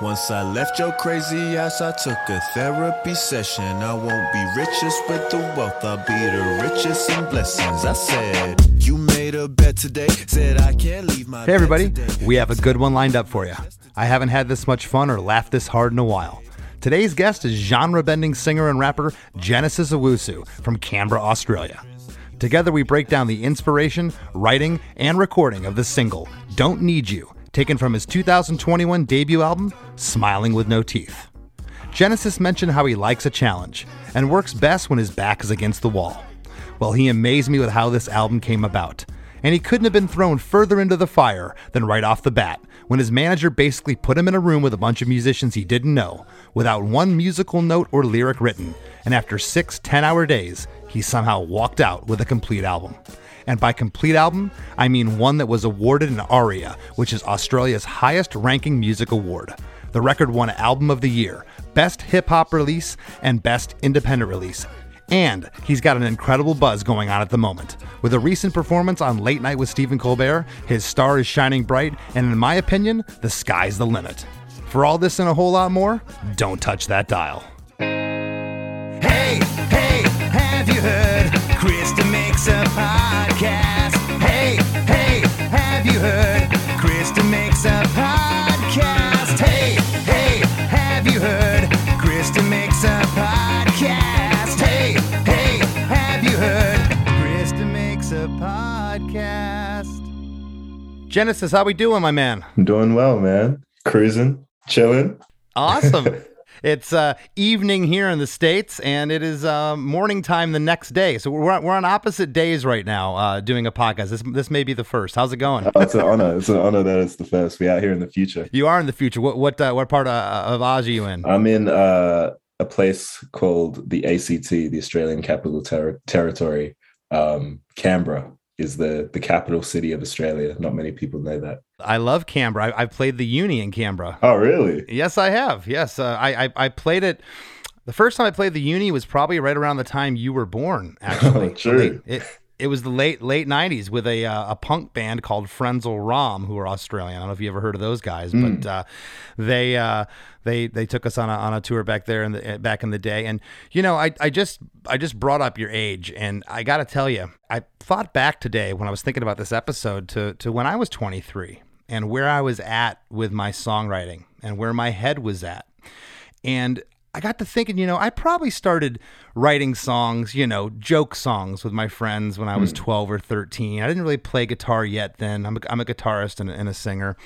Once I left your crazy ass, I took a therapy session. I won't be richest with the wealth, I'll be the richest in blessings. I said, You made a bet today, said I can't leave my Hey, everybody, we have a good one lined up for you. I haven't had this much fun or laughed this hard in a while. Today's guest is genre bending singer and rapper Genesis Owusu from Canberra, Australia. Together, we break down the inspiration, writing, and recording of the single Don't Need You, taken from his 2021 debut album, Smiling with No Teeth. Genesis mentioned how he likes a challenge and works best when his back is against the wall. Well, he amazed me with how this album came about. And he couldn't have been thrown further into the fire than right off the bat, when his manager basically put him in a room with a bunch of musicians he didn't know, without one musical note or lyric written. And after six 10 hour days, he somehow walked out with a complete album. And by complete album, I mean one that was awarded an ARIA, which is Australia's highest ranking music award. The record won Album of the Year, Best Hip Hop Release, and Best Independent Release. And he's got an incredible buzz going on at the moment. With a recent performance on Late Night with Stephen Colbert, his star is shining bright, and in my opinion, the sky's the limit. For all this and a whole lot more, don't touch that dial. Heard? Krista makes a podcast. Hey, hey, have you heard? Krista makes a podcast. Hey, hey, have you heard? Krista makes a podcast. Genesis, how we doing, my man? I'm doing well, man. Cruising, chilling. Awesome. it's uh, evening here in the states, and it is uh, morning time the next day. So we're on, we're on opposite days right now, uh, doing a podcast. This this may be the first. How's it going? Oh, it's an honor. It's an honor that it's the first. We out here in the future. You are in the future. What what uh, what part of, of Oz are you in? I'm in uh, a place called the ACT, the Australian Capital Ter- Territory. Um, Canberra is the the capital city of Australia. Not many people know that. I love Canberra. I, I've played the uni in Canberra. Oh, really? Yes, I have. Yes, uh, I, I I played it. The first time I played the uni was probably right around the time you were born. Actually, Oh, true. Late- It, it was the late late '90s with a uh, a punk band called Frenzal Rhomb, who are Australian. I don't know if you ever heard of those guys, but uh, they uh, they they took us on a on a tour back there in the back in the day. And you know, I I just I just brought up your age, and I got to tell you, I thought back today when I was thinking about this episode to to when I was 23 and where I was at with my songwriting and where my head was at. And I got to thinking, you know, I probably started writing songs, you know, joke songs with my friends when I was 12 or 13. I didn't really play guitar yet then. I'm a, I'm a guitarist and, a- and a singer.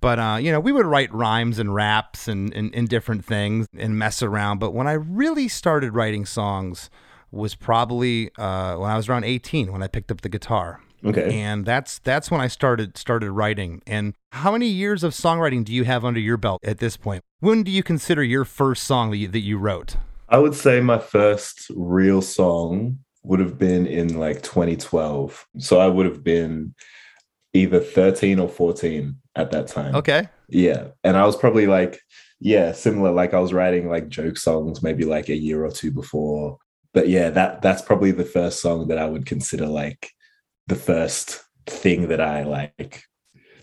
But, uh, you know, we would write rhymes and raps and, and, and different things and mess around. But when I really started writing songs was probably uh, when I was around 18 when I picked up the guitar Okay. and that's that's when I started started writing. And how many years of songwriting do you have under your belt at this point? When do you consider your first song that you, that you wrote? I would say my first real song would have been in like 2012. So I would have been either 13 or 14 at that time. Okay, Yeah. And I was probably like, yeah, similar. Like I was writing like joke songs maybe like a year or two before. But yeah, that that's probably the first song that I would consider like the first thing that I like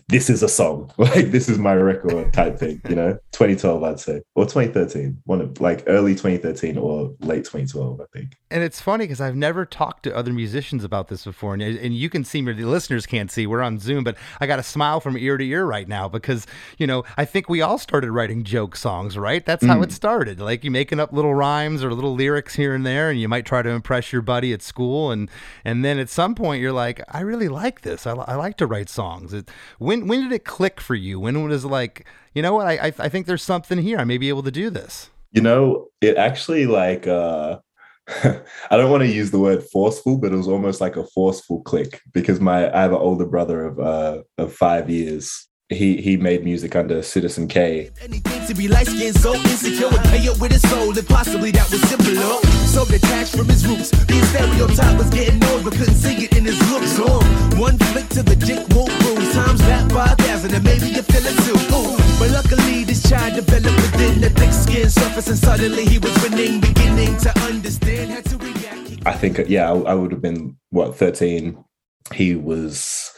this is a song, like this is my record type thing, you know. 2012, I'd say, or 2013, one of like early 2013 or late 2012, I think. And it's funny because I've never talked to other musicians about this before, and, and you can see me, the listeners can't see. We're on Zoom, but I got a smile from ear to ear right now because you know I think we all started writing joke songs, right? That's how Mm. it started. Like you making up little rhymes or little lyrics here and there, and you might try to impress your buddy at school, and and then at some point you're like, I really like this. I, I like to write songs. It, when when did it click for you? When was like, you know what? I I, I think there's something here. I may be able to do this. You know, it actually like uh I don't want to use the word forceful, but it was almost like a forceful click because my I have an older brother of uh of five years. He he made music under Citizen Kay. Anything to be light skinned, so insecure would pay up with his soul, and possibly that was simpler. So detached from his roots, being was getting old, but couldn't sing it in his looks. Long one flick to the dick won't bruise. Times that five thousand, and maybe you feel it too. Ooh. But luckily, this child developed within the thick skin surface, and suddenly he was winning, beginning to understand, had to react. He- I think yeah, I, I would have been what 13. He was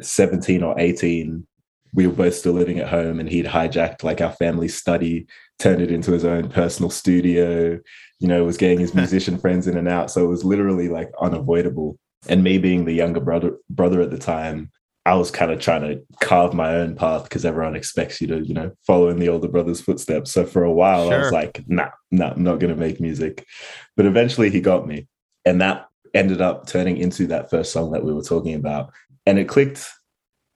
17 or 18. We were both still living at home, and he'd hijacked like our family study, turned it into his own personal studio. You know, was getting his musician friends in and out, so it was literally like unavoidable. And me being the younger brother brother at the time, I was kind of trying to carve my own path because everyone expects you to, you know, follow in the older brother's footsteps. So for a while, I was like, nah, nah, I'm not going to make music. But eventually he got me. And that ended up turning into that first song that we were talking about. And it clicked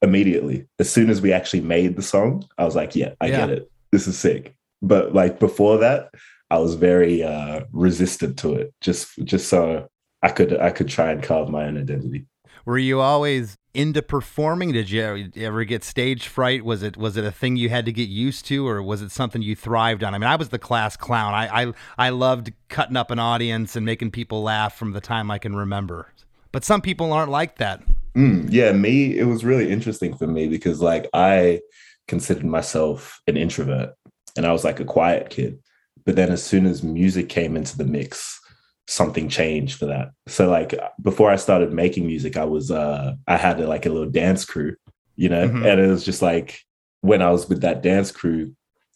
immediately. As soon as we actually made the song, I was like, yeah, I Yeah. get it. This is sick. But like before that, I was very uh resistant to it, just just so I could I could try and carve my own identity. Were you always into performing? Did you ever get stage fright? Was it was it a thing you had to get used to, or was it something you thrived on? I mean, I was the class clown. I I, I loved cutting up an audience and making people laugh from the time I can remember. But some people aren't like that. Mm, yeah, me, it was really interesting for me because like I considered myself an introvert and I was like a quiet kid. But then as soon as music came into the mix, something changed for that. So like before I started making music, I was uh I had like a little dance crew, you know, Mhm. and it was just like when I was with that dance crew,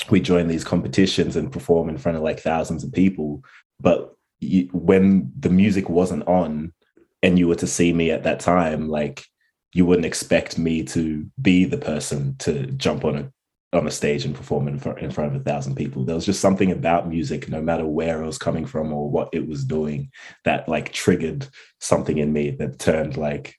we joined these competitions and perform in front of like thousands of people. But you, when the music wasn't on, and you were to see me at that time, like you wouldn't expect me to be the person to jump on a on a stage and perform in front, in front of a thousand people. There was just something about music, no matter where it was coming from or what it was doing, that like triggered something in me that turned like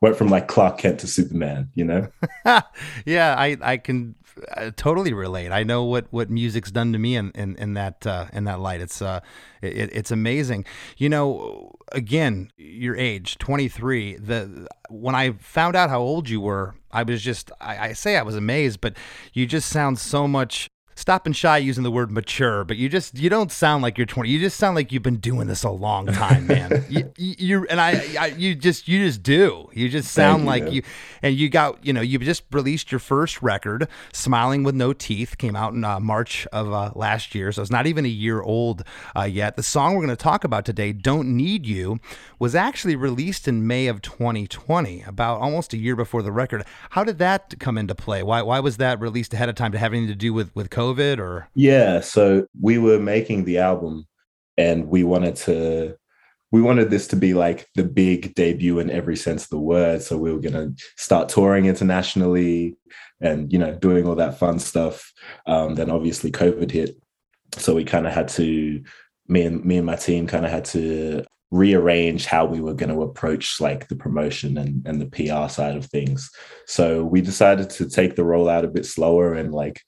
went from like Clark Kent to Superman. You know? yeah, I I can uh, totally relate. I know what what music's done to me in in, in that uh, in that light. It's uh it, it's amazing. You know, again, your age, 23. The when I found out how old you were, I was just I, I say I was amazed, but you just sound so much stop and shy using the word mature, but you just you don't sound like you're 20. You just sound like you've been doing this a long time, man. you, you you- and I, I you just you just do. You just sound you, like man. you and you got you know you just released your first record, "Smiling with No Teeth," came out in uh, March of uh, last year, so it's not even a year old uh, yet. The song we're going to talk about today, "Don't Need You," was actually released in May of 2020, about almost a year before the record. How did that come into play? Why why was that released ahead of time? To have anything to do with with COVID or? Yeah. So we were making the album and we wanted to we wanted this to be like the big debut in every sense of the word. So we were gonna start touring internationally and you know doing all that fun stuff. Um, then obviously COVID hit. So we kind of had to me and me and my team kind of had to rearrange how we were going to approach like the promotion and, and the PR side of things. So we decided to take the rollout a bit slower and like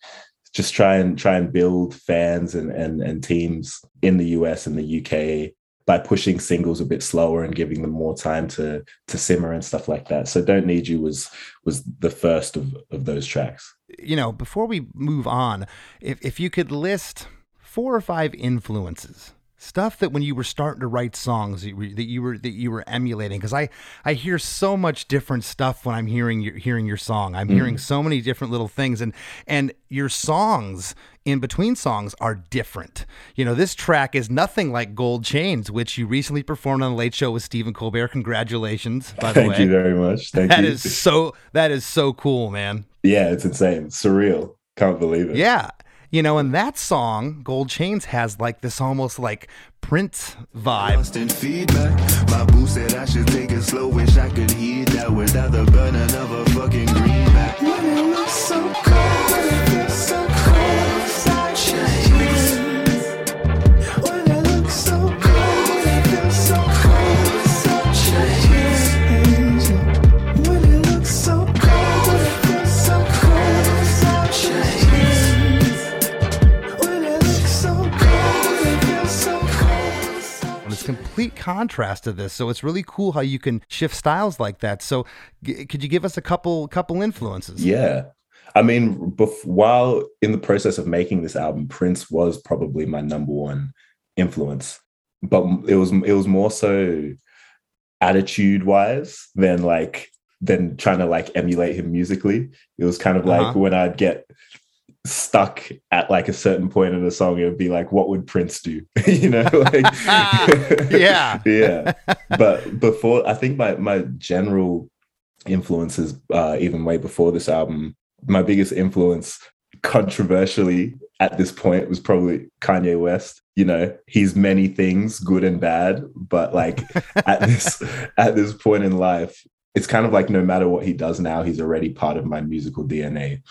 just try and try and build fans and and, and teams in the US and the UK by pushing singles a bit slower and giving them more time to to simmer and stuff like that. So Don't Need You was was the first of, of those tracks. you know, before we move on, if if you could list four or five influences stuff that when you were starting to write songs that you were that you were, that you were emulating because I I hear so much different stuff when I'm hearing your hearing your song. I'm hearing mm. so many different little things and and your songs in between songs are different. You know, this track is nothing like Gold Chains, which you recently performed on the Late Show with Stephen Colbert. Congratulations, by the Thank way. Thank you very much. Thank That you. That is so that is so cool, man. yeah, it's insane. Surreal. Can't believe it. Yeah. You know, and that song, Gold Chains, has like this almost like Prince vibe. Constant feedback. My boo said I should take it slow. Wish I could hear that without the burning of a fucking greenback. Complete contrast to this. So it's really cool how you can shift styles like that. So g- could you give us a couple couple influences? Yeah. I mean, bef- while in the process of making this album, Prince was probably my number one influence, but it was it was more so attitude wise than like than trying to like emulate him musically. It was kind of like Uh-huh. when I'd get stuck at like a certain point in the song, it would be like, what would Prince do? you know, like Yeah. yeah. But before, I think my my general influences, uh, even way before this album, my biggest influence, controversially at this point, was probably Kanye West. You know, he's many things, good and bad, but like at this at this point in life, it's kind of like no matter what he does now, he's already part of my musical DNA.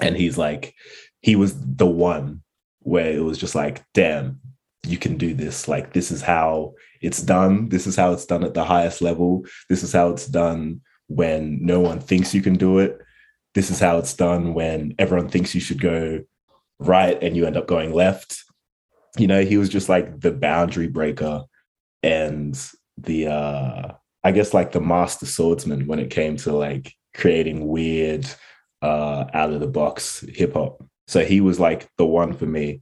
And he's like, he was the one where it was just like, damn, you can do this. Like, this is how it's done. This is how it's done at the highest level. This is how it's done when no one thinks you can do it. This is how it's done when everyone thinks you should go right and you end up going left. You know, he was just like the boundary breaker and the uh I guess like the master swordsman when it came to like creating weird uh out of the box hip hop. So he was like the one for me.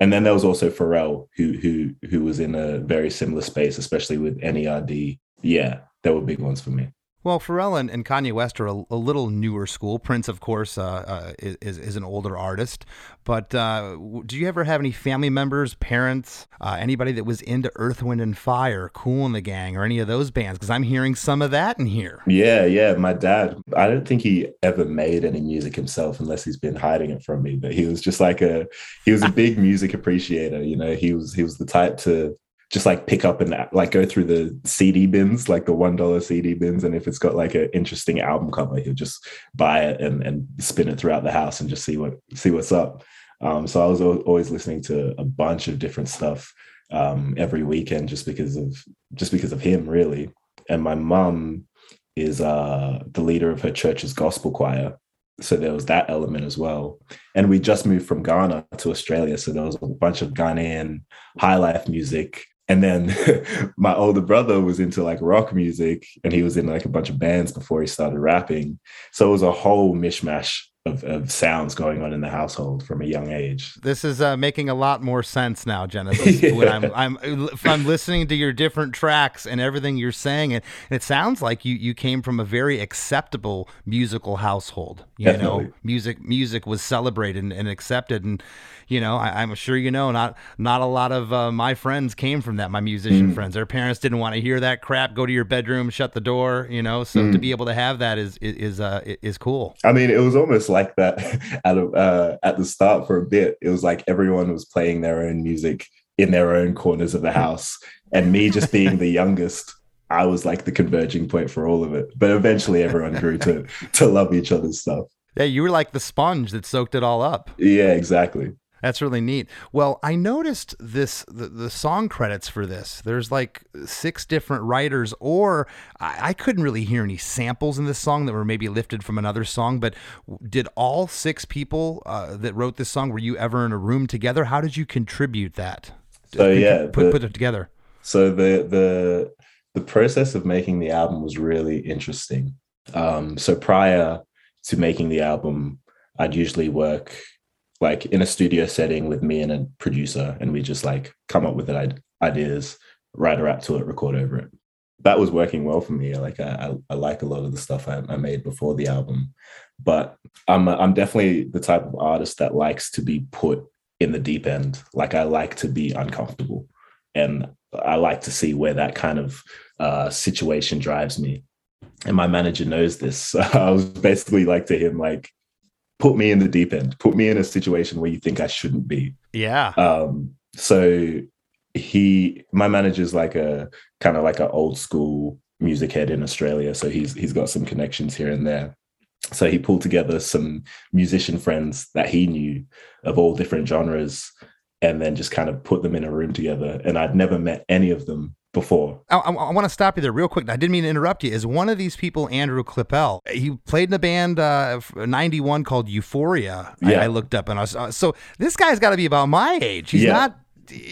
And then there was also Pharrell who who who was in a very similar space, especially with NERD. Yeah, they were big ones for me. Well, Pharrell and, and Kanye West are a, a little newer school. Prince, of course, uh, uh, is is an older artist. But uh, do you ever have any family members, parents, uh, anybody that was into Earth, Wind, and Fire, Kool and the Gang, or any of those bands? Because I'm hearing some of that in here. Yeah, yeah. My dad, I don't think he ever made any music himself unless he's been hiding it from me. But he was just like a he was a big music appreciator, you know. He was he was the type to just like pick up and like go through the CD bins, like the one dollar CD bins, and if it's got like an interesting album cover, he'll just buy it and and spin it throughout the house and just see what see what's up. Um, so I was always listening to a bunch of different stuff um, every weekend just because of just because of him, really. And my mum is uh, the leader of her church's gospel choir, so there was that element as well. And we just moved from Ghana to Australia, so there was a bunch of Ghanaian high life music. And then my older brother was into like rock music, and he was in like a bunch of bands before he started rapping. So it was a whole mishmash of, of sounds going on in the household from a young age. This is uh, making a lot more sense now, Genesis. When I'm, I'm, I'm listening to your different tracks and everything you're saying, and it sounds like you, you came from a very acceptable musical household. You know, music, music was celebrated and, and accepted, and you know, I, I'm sure you know, not, not a lot of uh, my friends came from that. My musician friends, their parents didn't want to hear that crap. Go to your bedroom, shut the door. You know, so to be able to have that is is is, uh, is cool. I mean, it was almost like that at a, uh, at the start for a bit. It was like everyone was playing their own music in their own corners of the house, and me just being the youngest, I was like the converging point for all of it. But eventually, everyone grew to to love each other's stuff. Yeah, you were like the sponge that soaked it all up. Yeah, exactly. That's really neat. Well, I noticed this the, the song credits for this. There's like six different writers, or I, I couldn't really hear any samples in this song that were maybe lifted from another song. But did all six people uh, that wrote this song were you ever in a room together? How did you contribute that? So Could yeah, put the- put it together. So the the the process of making the album was really interesting. Um, so prior to making the album, I'd usually work like in a studio setting with me and a producer, and we just like come up with ideas, write a rap to it, record over it. That was working well for me. Like I, I, I like a lot of the stuff I, I made before the album, but I'm I'm definitely the type of artist that likes to be put in the deep end. Like I like to be uncomfortable, and I like to see where that kind of uh, situation drives me. And my manager knows this. I was basically like to him, like, put me in the deep end, put me in a situation where you think I shouldn't be. Yeah. Um, so he, my manager's like a kind of like an old school music head in Australia. So he's he's got some connections here and there. So he pulled together some musician friends that he knew of all different genres and then just kind of put them in a room together. And I'd never met any of them before. I, I, I want to stop you there real quick. I didn't mean to interrupt you. Is one of these people Andrew Klippel? He played in a band uh, '91 called Euphoria. Yeah. I, I, looked up and I was uh, so this guy's got to be about my age. He's Yeah. not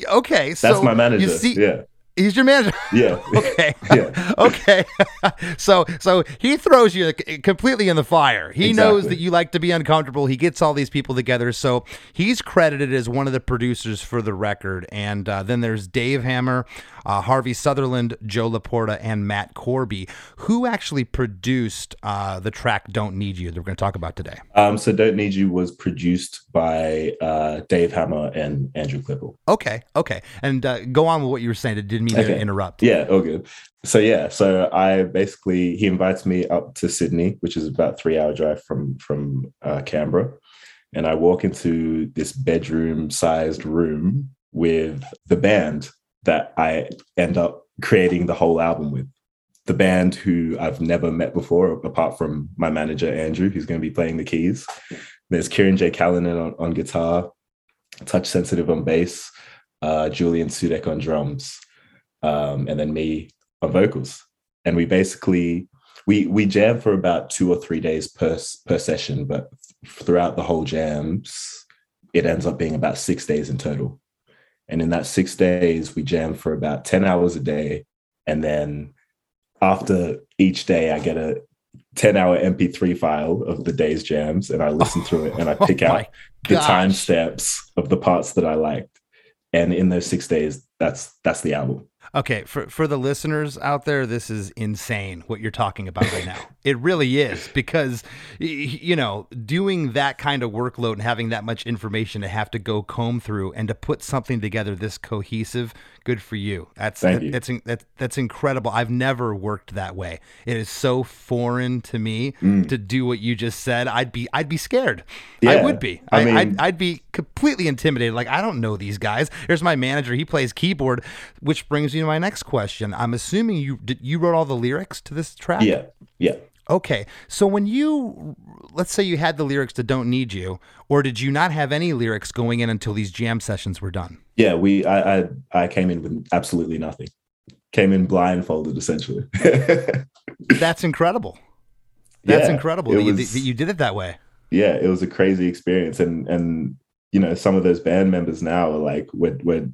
okay. So That's my manager. You see, yeah. He's your manager. Yeah. okay. Yeah. okay. so so he throws you completely in the fire. He knows that you like to be uncomfortable. He gets all these people together. So he's credited as one of the producers for the record. And uh, then there's Dave Hammer, uh, Harvey Sutherland, Joe Laporta, and Matt Corby, who actually produced uh, the track "Don't Need You" that we're going to talk about today. Um, so Don't Need You was produced by uh, Dave Hammer and Andrew Klippel. Okay. Okay. And uh, go on with what you were saying. I didn't mean to Okay. interrupt. Yeah, all good. So yeah, so I basically he invites me up to Sydney, which is about three hour drive from from uh, Canberra, and I walk into this bedroom sized room with the band that I end up creating the whole album with. The band who I've never met before, apart from my manager Andrew, who's going to be playing the keys. There's Kirin J. Callinan on, on guitar, Touch Sensitive on bass, uh, Julian Sudek on drums, um, and then me on vocals. And we basically we we jam for about two or three days per per session, but throughout the whole jams, it ends up being about six days in total. And in that six days, we jam for about 10 hours a day. And then after each day, I get a 10 hour MP3 file of the day's jams and I listen through it and I pick Oh out the time steps of the parts that I liked. And in those six days, that's that's the album. Okay, for for the listeners out there, this is insane what you're talking about right now. it really is because you know, doing that kind of workload and having that much information to have to go comb through and to put something together this cohesive, good for you. That's that- you. that's that, that's incredible. I've never worked that way. It is so foreign to me to do what you just said. I'd be I'd be scared. I Mm. Would be. I I, mean- I'd, I'd be completely intimidated. Like I don't know these guys. There's my manager. He plays keyboard, which brings me to my next question. I'm assuming you did. You wrote all the lyrics to this track. Yeah. Yeah. Okay. So when you, let's say you had the lyrics to "Don't Need You," or did you not have any lyrics going in until these jam sessions were done? Yeah, we I I, I came in with absolutely nothing. Came in blindfolded essentially. That's incredible. That's Yeah, incredible that you, that you did it that way. yeah, it was a crazy experience, and and you know some of those band members now are like we're we're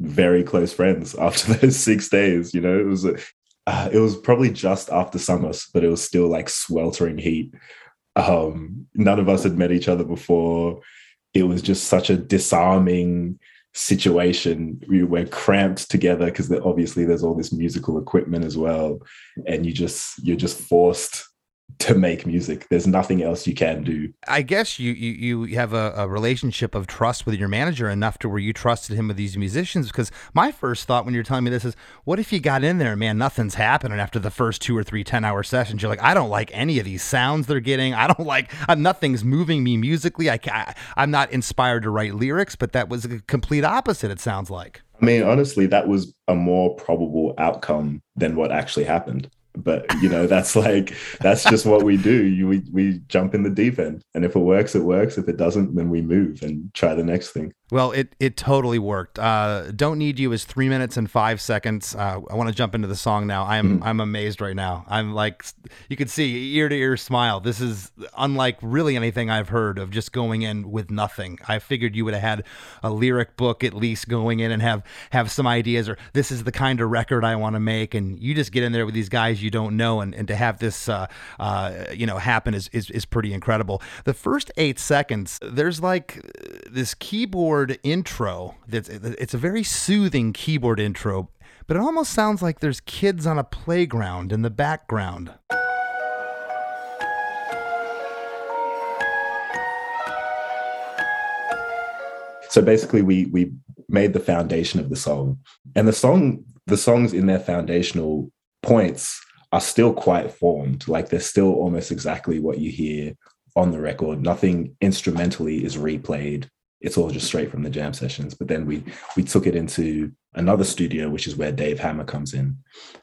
very close friends after those six days. You know, it was a, uh, it was probably just after summer, but it was still like sweltering heat. Um, none of us had met each other before. It was just such a disarming situation. We were cramped together because obviously there's all this musical equipment as well, and you just you're just forced to make music. There's nothing else you can do. I guess you you, you have a, a relationship of trust with your manager enough to where you trusted him with these musicians. Because my first thought when you're telling me this is, what if you got in there, man, nothing's happening after the first two or three 10 hour sessions? You're like, I don't like any of these sounds they're getting. I don't like, uh, nothing's moving me musically. I, ca- I'm not inspired to write lyrics, but that was a complete opposite, it sounds like. I mean, honestly, that was a more probable outcome than what actually happened. But you know, that's like that's just what we do. You, we we jump in the deep end, and if it works, it works. If it doesn't, then we move and try the next thing. Well, it, it totally worked. Uh, Don't Need You is three minutes and five seconds. Uh, I want to jump into the song now. I'm Mm-hmm. I'm amazed right now. I'm like, you could see ear to ear smile. This is unlike really anything I've heard of just going in with nothing. I figured you would have had a lyric book at least going in and have have some ideas or this is the kind of record I want to make. And you just get in there with these guys you don't know, and, and to have this uh, uh, you know happen is, is is pretty incredible. The first eight seconds, there's like this keyboard intro that's it's a very soothing keyboard intro but it almost sounds like there's kids on a playground in the background So basically, we we made the foundation of the song, and the song the songs in their foundational points are still quite formed. Like they're still almost exactly what you hear on the record. Nothing instrumentally is replayed. It's all just straight from the jam sessions. But then we we took it into another studio, which is where Dave Hammer comes in,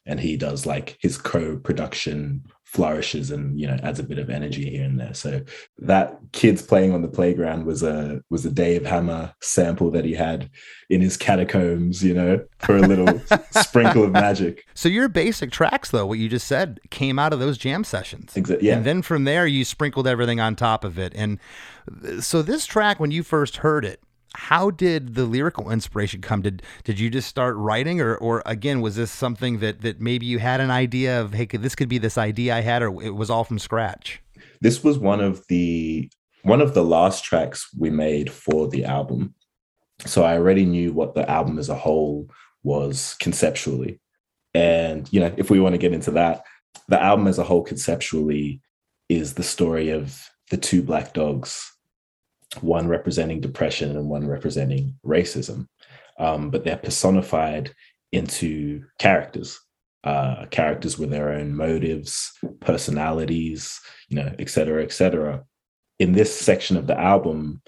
and he does like his co-production flourishes and you know adds a bit of energy here and there. So that kids playing on the playground was a was a Dave Hammer sample that he had in his catacombs, you know, for a little sprinkle of magic. so your basic tracks though what you just said came out of those jam sessions Exa- yeah. and then from there you sprinkled everything on top of it and so this track when you first heard it how did the lyrical inspiration come? Did did you just start writing or or again was this something that that maybe you had an idea of hey could, this could be this idea i had or it was all from scratch? This was one of the one of the last tracks we made for the album. So i already knew what the album as a whole was conceptually. And you know if we want to get into that the album as a whole conceptually is the story of the two black dogs one representing depression and one representing racism um, but they're personified into characters uh, characters with their own motives personalities you know, et cetera, et cetera. In this section of the album,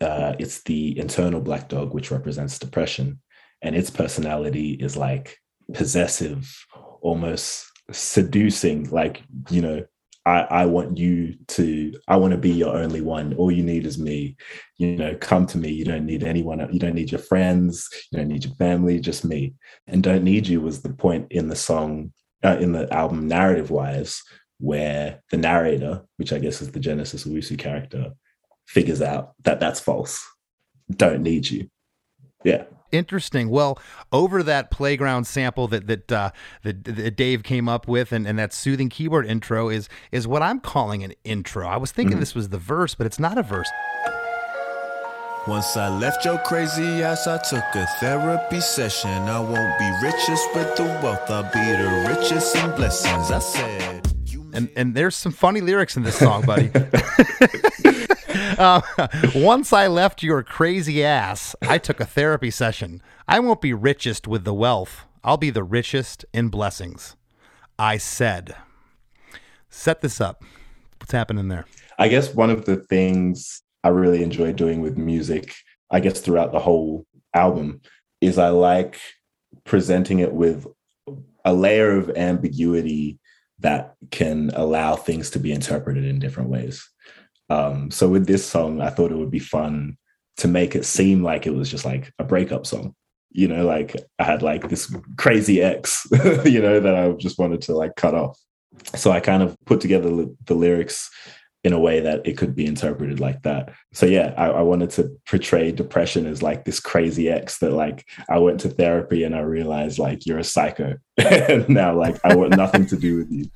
uh, it's the internal black dog, which represents depression, and its personality is like possessive, almost seducing. Like, you know, I, I want you to, I want to be your only one. All you need is me. You know, come to me. You don't need anyone. You don't need your friends. You don't need your family. Just me. And "Don't Need You" was the point in the song, uh, in the album, narrative wise, where the narrator, which I guess is the Genesis Owusu character, figures out that that's false. Don't need you. Yeah. Interesting. Well, over that playground sample that that uh, that, that Dave came up with, and, and that soothing keyboard intro is is what I'm calling an intro. I was thinking this was the verse, but it's not a verse. Once I left your crazy ass, I took a therapy session. I won't be richest with the wealth, I'll be the richest in blessings. I said, And and there's some funny lyrics in this song, buddy. uh, once I left your crazy ass, I took a therapy session. I won't be richest with the wealth. I'll be the richest in blessings. I said. Set this up. What's happening there? I guess one of the things I really enjoy doing with music, I guess throughout the whole album, is I like presenting it with a layer of ambiguity that can allow things to be interpreted in different ways. Um, so with this song, I thought it would be fun to make it seem like it was just like a breakup song. You know, like I had like this crazy ex, you know, that I just wanted to like cut off. So I kind of put together the, the lyrics in a way that it could be interpreted like that. So yeah, I, I wanted to portray depression as like this crazy ex that like I went to therapy and I realized like you're a psycho. and now like I want nothing to do with you.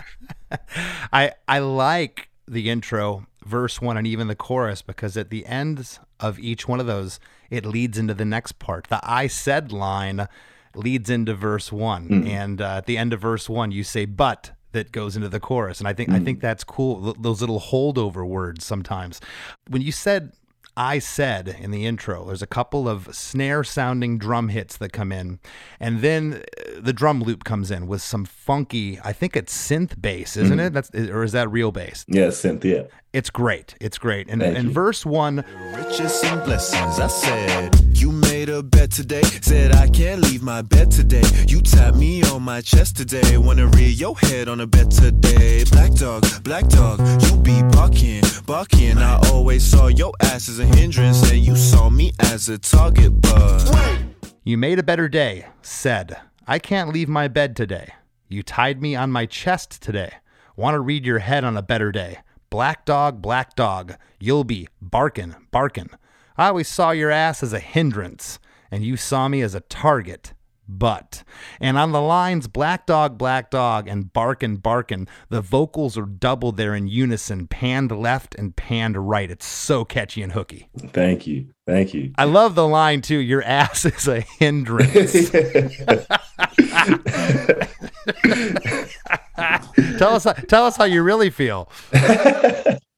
I I like the intro, verse one, and even the chorus because at the ends of each one of those, it leads into the next part. The "I said" line leads into verse one, and uh, at the end of verse one, you say "but." That goes into the chorus, and I think I think that's cool. th- Those little holdover words sometimes. When you said I said in the intro, there's a couple of snare sounding drum hits that come in, and then uh, the drum loop comes in with some funky, I think it's synth bass, isn't it? That's or is that real bass? Yeah, Cynthia. It's great. It's great. And Thank in you. verse one, Riches and blessings, I said. You made a bet today, said I can't leave my bed today. You tapped me on my chest today, wanna rear your head on a bet today. Black dog, black dog, you be barking, barking. I always saw your ass as a hindrance, and you saw me as a target, but. you made a better day, said, I can't leave my bed today. You tied me on my chest today. Want to read your head on a better day. Black dog, black dog, you'll be barkin', barkin'. I always saw your ass as a hindrance, and you saw me as a target. But, and on the lines black dog, black dog, and barkin', barkin', the vocals are doubled there in unison, panned left and panned right. It's so catchy and hooky. Thank you. Thank you. I love the line too. Your ass is a hindrance. tell us, tell us how you really feel.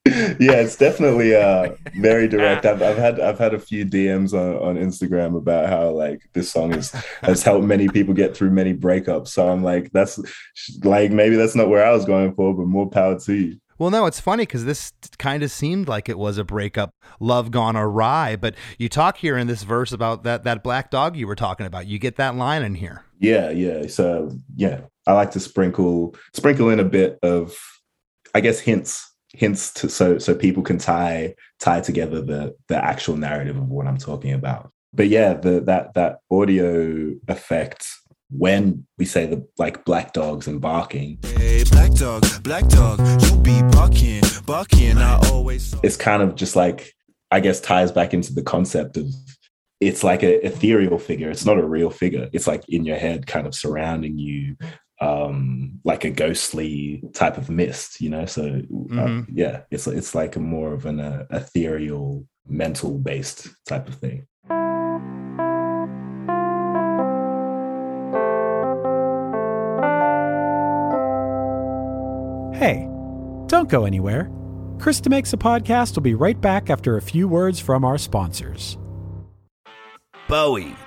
yeah, it's definitely uh very direct. I've, I've had I've had a few DMs on, on Instagram about how like this song is has helped many people get through many breakups. So I'm like, that's like maybe that's not where I was going for, but more power to you. Well, no, it's funny because this kind of seemed like it was a breakup, love gone awry. But you talk here in this verse about that that black dog you were talking about. You get that line in here. Yeah, yeah. So yeah, I like to sprinkle sprinkle in a bit of, I guess, hints hints to so so people can tie tie together the the actual narrative of what I'm talking about. But yeah, the that that audio effect when we say the like black dogs and barking, Hey, black dog, black dog, you be barking, barking. I always it's kind of just like I guess ties back into the concept of it's like a ethereal figure. It's not a real figure. It's like in your head, kind of surrounding you, um, like a ghostly type of mist. You know, so uh, Mhm. yeah, it's it's like a more of an uh, ethereal, mental based type of thing. Hey, don't go anywhere. Krista Makes a Podcast will be right back after a few words from our sponsors. Bowie,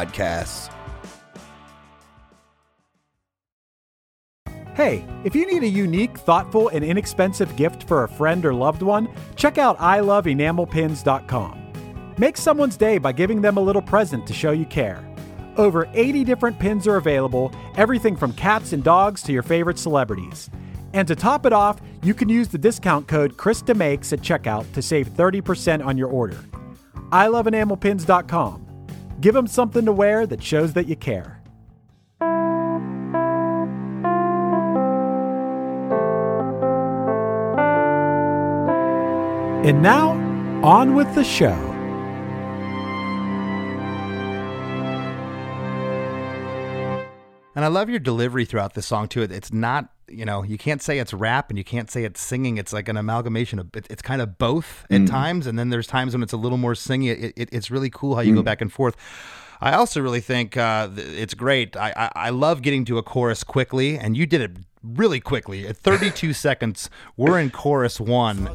podcasts. Hey, if you need a unique, thoughtful, and inexpensive gift for a friend or loved one, check out iloveenamelpins.com. Make someone's day by giving them a little present to show you care. Over 80 different pins are available, everything from cats and dogs to your favorite celebrities. And to top it off, you can use the discount code KristaMakes at checkout to save 30% on your order. iloveenamelpins.com. Give them something to wear that shows that you care. And now, on with the show. And I love your delivery throughout the song too. It's not, you know, you can't say it's rap and you can't say it's singing. It's like an amalgamation of. It's kind of both at times, and then there's times when it's a little more singy. It, it, it's really cool how you go back and forth. I also really think uh, it's great. I, I I love getting to a chorus quickly, and you did it really quickly. At 32 seconds, we're in chorus one.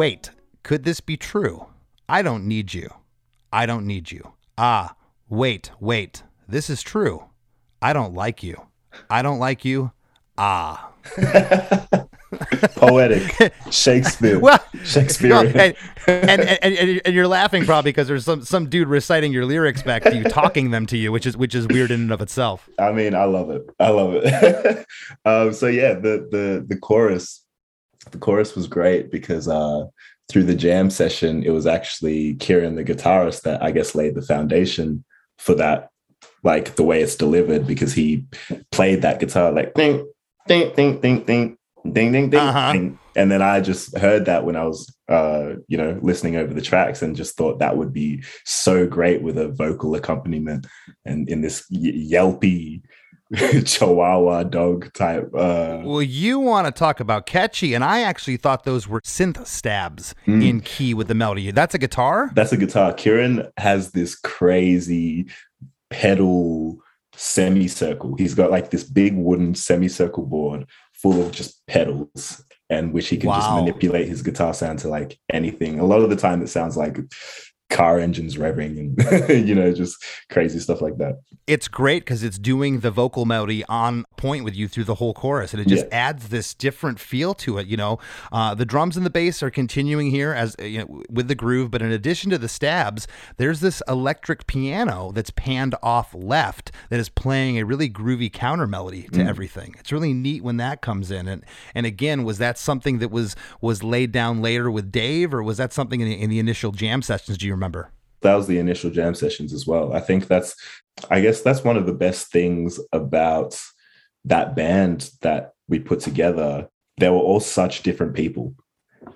Wait, could this be true? I don't need you. I don't need you. Ah, wait, wait. This is true. I don't like you. I don't like you. Ah. Poetic, Shakespeare, Well, and, and, and, and, and you're laughing probably because there's some, some dude reciting your lyrics back to you, talking them to you, which is which is weird in and of itself. I mean, I love it. I love it. um, so yeah, the the the chorus, the chorus was great because uh, through the jam session, it was actually Kirin, the guitarist, that I guess laid the foundation for that, like the way it's delivered, because he played that guitar like ding, ding, ding, ding, ding, ding ding ding, Uh-huh. ding. and then i just heard that when i was uh you know listening over the tracks and just thought that would be so great with a vocal accompaniment and in this y- yelpy chihuahua dog type uh Well, you want to talk about catchy, and I actually thought those were synth stabs Mm. in key with the melody. That's a guitar? that's a guitar kirin has this crazy pedal semicircle he's got like this big wooden semicircle board full of just pedals and which he can just manipulate his guitar sound to like anything a lot of the time it sounds like car engines revving and you know just crazy stuff like that It's great because it's doing the vocal melody on point with you through the whole chorus, and it just Yeah. adds this different feel to it. You know, uh, the drums and the bass are continuing here as you know, with the groove, but in addition to the stabs, there's this electric piano that's panned off left that is playing a really groovy counter melody to everything. It's really neat when that comes in, and and again, was that something that was was laid down later with Dave, or was that something in the, in the initial jam sessions? Do you remember? that was the initial jam sessions as well. I think that's, I guess that's one of the best things about that band that we put together. They were all such different people.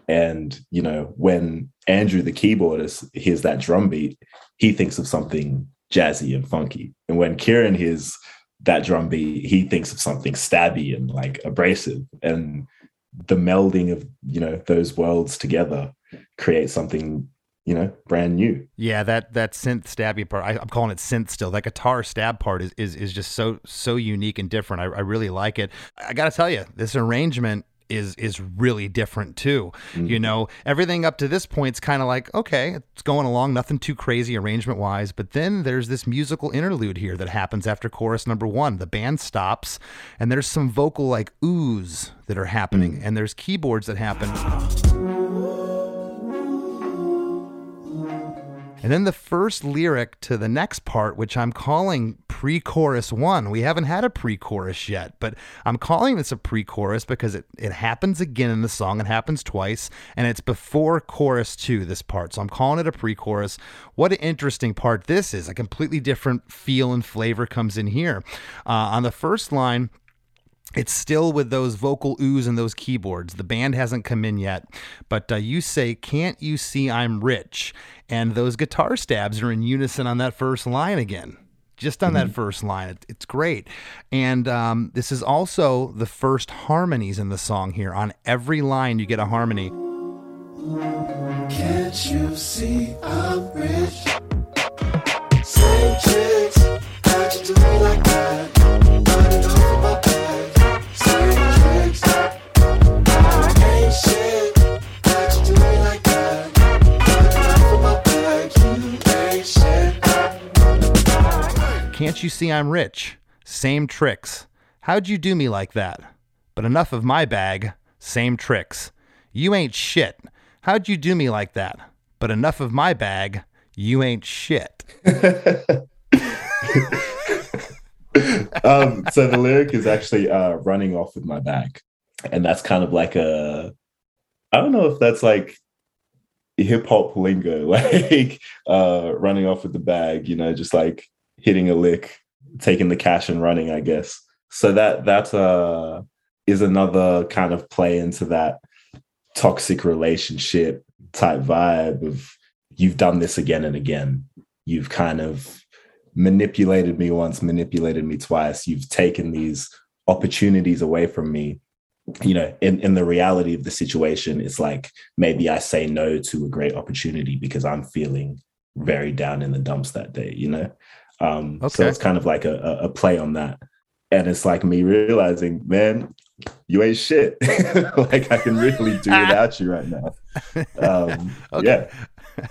And, you know, when Andrew, the keyboardist, hears that drum beat, he thinks of something jazzy and funky. And when Kirin hears that drum beat, he thinks of something stabby and like abrasive. And the melding of, you know, those worlds together creates something, you know, brand new. Yeah, that that synth stabby part. I, I'm calling it synth still. That guitar stab part is is, is just so so unique and different. I, I really like it. I got to tell you, this arrangement is is really different too. Mm-hmm. You know, everything up to this point's kind of like okay, it's going along, nothing too crazy arrangement wise. But then there's this musical interlude here that happens after chorus number one. The band stops, and there's some vocal like oohs that are happening, mm. and there's keyboards that happen. And then the first lyric to the next part, which I'm calling pre chorus one. We haven't had a pre chorus yet, but I'm calling this a pre chorus because it, it happens again in the song. It happens twice, and it's before chorus two, this part. So I'm calling it a pre chorus. What an interesting part this is. A completely different feel and flavor comes in here. Uh, on the first line, it's still with those vocal oohs and those keyboards. The band hasn't come in yet, but uh, you say, "Can't you see I'm rich?" And those guitar stabs are in unison on that first line again. Just on that first line, it, it's great. And um, this is also the first harmonies in the song here. On every line, you get a harmony. Can't you see I'm rich? Same Can't you see I'm rich? Same tricks. How'd you do me like that? But enough of my bag. Same tricks. You ain't shit. How'd you do me like that? But enough of my bag. You ain't shit. um, so the lyric is actually uh, running off with my bag, and that's kind of like a, I don't know if that's like hip hop lingo, like uh, running off with the bag, you know, just like hitting a lick, taking the cash and running, I guess. So that that uh, is another kind of play into that toxic relationship type vibe of you've done this again and again. You've kind of manipulated me once, manipulated me twice. You've taken these opportunities away from me. You know, in, in the reality of the situation, it's like maybe I say no to a great opportunity because I'm feeling very down in the dumps that day, you know? Um, So it's kind of like a, a, play on that. And it's like me realizing, man, you ain't shit. like I can really do without you right now. Um, Okay. Yeah.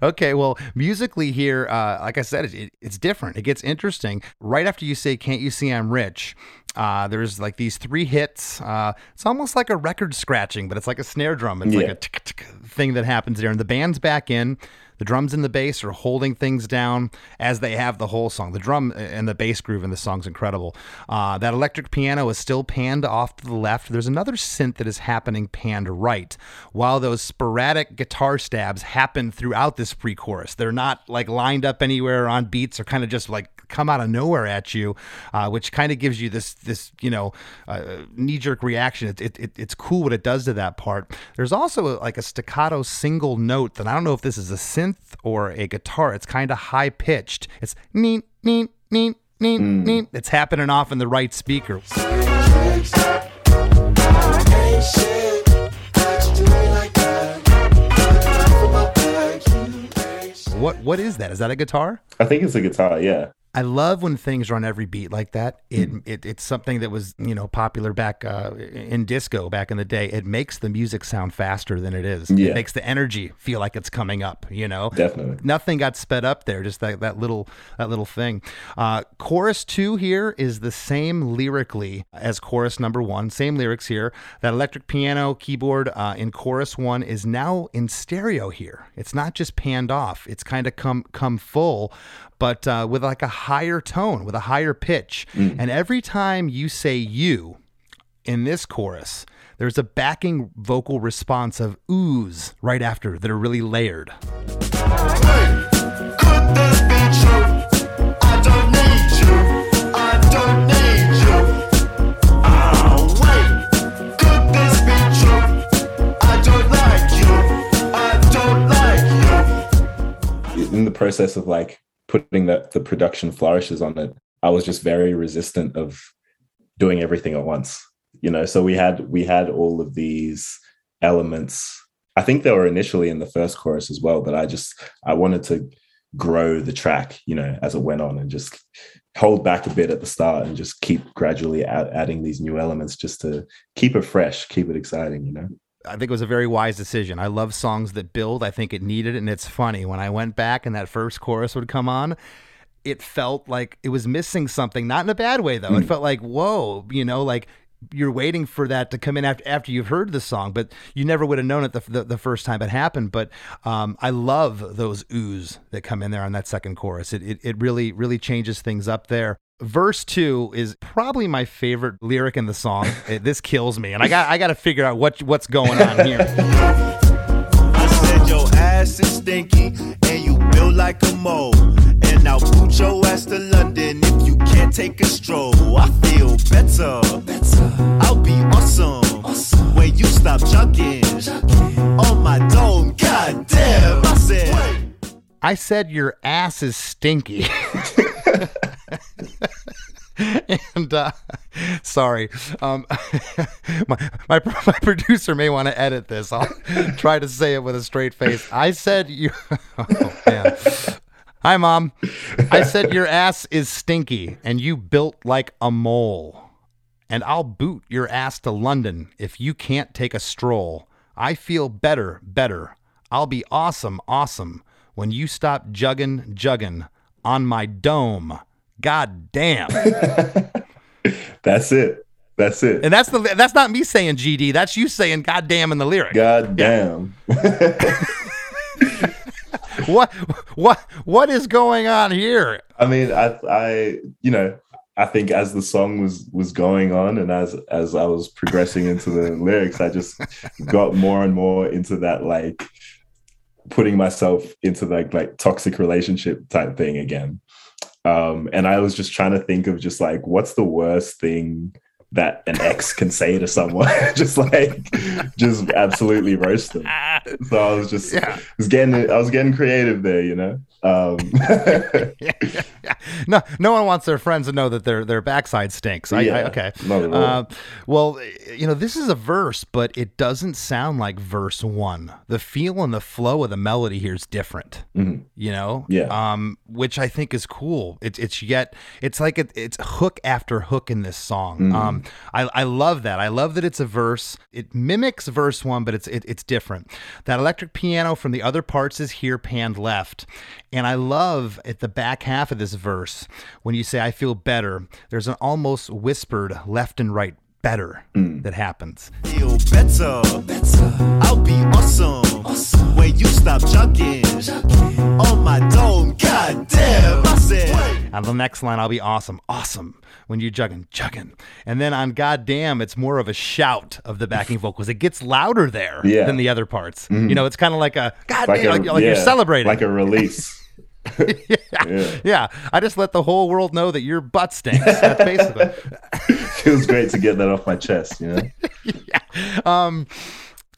okay, well, musically here, uh, like I said, it, it, it's different. It gets interesting. Right after you say, Can't You See I'm Rich? Uh, there's like these three hits. Uh, it's almost like a record scratching, but it's like a snare drum. It's like a tick, tick thing that happens there. And the band's back in. The drums and the bass are holding things down as they have the whole song. The drum and the bass groove in the song's incredible. Uh, that electric piano is still panned off to the left. There's another synth that is happening panned right, while those sporadic guitar stabs happen throughout this pre-chorus. They're not like lined up anywhere on beats or kind of just like come out of nowhere at you, uh, which kind of gives you this this you know uh, knee jerk reaction. It, it, it, it's cool what it does to that part. There's also a, like a staccato single note that I don't know if this is a synth or a guitar. It's kind of high pitched. It's neat neat neat neat hmm. neat. It's happening off in the right speaker. What what is that? Is that a guitar? I think it's a guitar. Yeah. I love when things are on every beat like that. It, it it's something that was you know popular back uh, in disco back in the day. It makes the music sound faster than it is. Yeah. It makes the energy feel like it's coming up. You know, Definitely. nothing got sped up there. Just that that little that little thing. Uh, chorus two here is the same lyrically as chorus number one. Same lyrics here. That electric piano keyboard uh, in chorus one is now in stereo here. It's not just panned off. It's kind of come come full but uh, with like a higher tone, with a higher pitch. And every time you say you in this chorus, there's a backing vocal response of oohs right after that are really layered. Could this be true? I don't need you. I don't need you. Oh, wait. Could this be true? I don't like you. I don't like you. in the process of like putting that the production flourishes on it i was just very resistant of doing everything at once you know? So we had we had all of these elements. I think they were initially in the first chorus as well but i just i wanted to grow the track you know as it went on and just hold back a bit at the start and just keep gradually add, adding these new elements just to keep it fresh keep it exciting you know I think it was a very wise decision. I love songs that build. I think it needed it, and it's funny when I went back and that first chorus would come on. It felt like it was missing something, not in a bad way though. It felt like whoa, you know, like you're waiting for that to come in after after you've heard the song, but you never would have known it the, the, the first time it happened. But um, I love those oohs that come in there on that second chorus. It, it it really really changes things up there. Verse two is probably my favorite lyric in the song. It- this kills me, and I got I got to figure out what what's going on here. I said your ass is stinky and you built like a mole. And I'll boot your ass to London if you can't take a stroll. I feel better. I'll be awesome. When you stop chugging on my dome. God damn. I said. I said your ass is stinky. and uh, sorry, um, my, my my producer may want to edit this. I'll try to say it with a straight face. I said you. Oh, man. Hi, mom. I said your ass is stinky, and you built like a mole. And I'll boot your ass to London if you can't take a stroll. I feel better, better. I'll be awesome, awesome when you stop juggin', juggin' on my dome. God damn. that's it that's it And that's the that's not me saying GD. That's you saying God damn in the lyric. god damn What what what is going on here? I mean, I, I, you know, I think as the song was was going on, and as as I was progressing into the lyrics, I just got more and more into that like putting myself into like like toxic relationship type thing again. Um, and I was just trying to think of just like what's the worst thing that an ex can say to someone, just like just absolutely roast them. So I was just Yeah. was getting I was getting creative there, you know. Um, no, no one wants their friends to know that their their backside stinks. I, I, okay. not at all. Uh, well, you know, this is a verse, but it doesn't sound like verse one. The feel and the flow of the melody here is different. You know, Mm-hmm. Yeah. Um, which I think is cool. It's it's yet it's like it, it's hook after hook in this song. Mm-hmm. Um, I I love that. I love that it's a verse. It mimics verse one, but it's it, it's different. That electric piano from the other parts is here panned left, and I love at the back half of this verse when you say I feel better. There's an almost whispered left and right better Mm. that happens. feel better. I'll be awesome. When you stop chucking on my dome, goddamn, I said. On the next line, I'll be awesome, awesome. When you jugging, jugging, and then on goddamn, it's more of a shout of the backing vocals. It gets louder there Yeah. than the other parts. You know, it's kind of like a goddamn, like, a- like you're celebrating. like a release. yeah. yeah, I just let the whole world know that your butt stinks. That's basically. Feels great to get that off my chest, you know. um,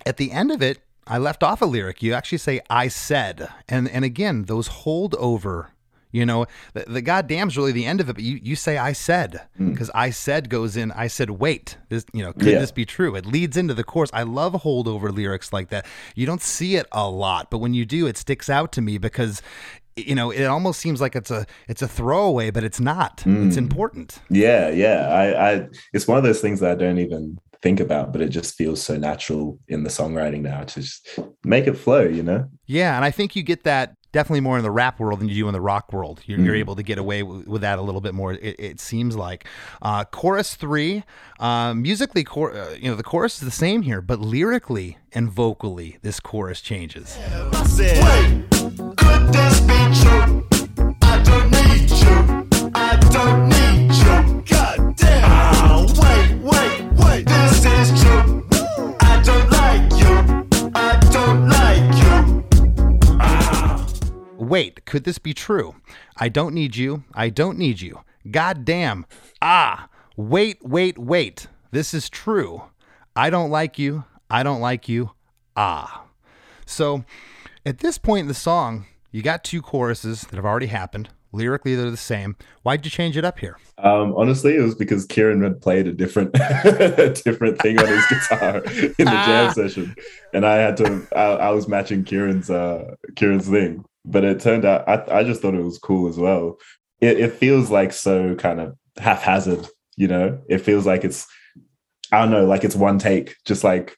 at the end of it, I left off a lyric. You actually say "I said," and and again, those hold over. You know, the, the goddamn's really the end of it, but you, you say "I said" hmm. because "I said" goes in. I said, "Wait, this you know, could Yeah. this be true?" It leads into the chorus. I love holdover lyrics like that. You don't see it a lot, but when you do, it sticks out to me because. You know, it almost seems like it's a it's a throwaway, but it's not. It's hmm. important. Yeah, yeah. I, I it's one of those things that I don't even think about, but it just feels so natural in the songwriting now to just make it flow, you know? Yeah, and I think you get that definitely more in the rap world than you do in the rock world. You're, you're Mhm. able to get away w- with that a little bit more. It, it seems like uh, chorus three, uh, musically, chor- uh, you know, the chorus is the same here, but lyrically and vocally, this chorus changes. I said. Could this be true? I don't need you. I don't need Wait, could this be true? I don't need you. I don't need you. God damn. Ah, wait, wait, wait. This is true. I don't like you. I don't like you. Ah. So at this point in the song, you got two choruses that have already happened. Lyrically, they're the same. Why'd you change it up here? Um, honestly, it was because Kirin had played a different a different thing on his guitar in the jam session, and I had to. I, I was matching Kirin's uh, Kirin's thing, but it turned out I, I just thought it was cool as well. It, it feels like so kind of haphazard, you know. It feels like it's I don't know, like it's one take, just like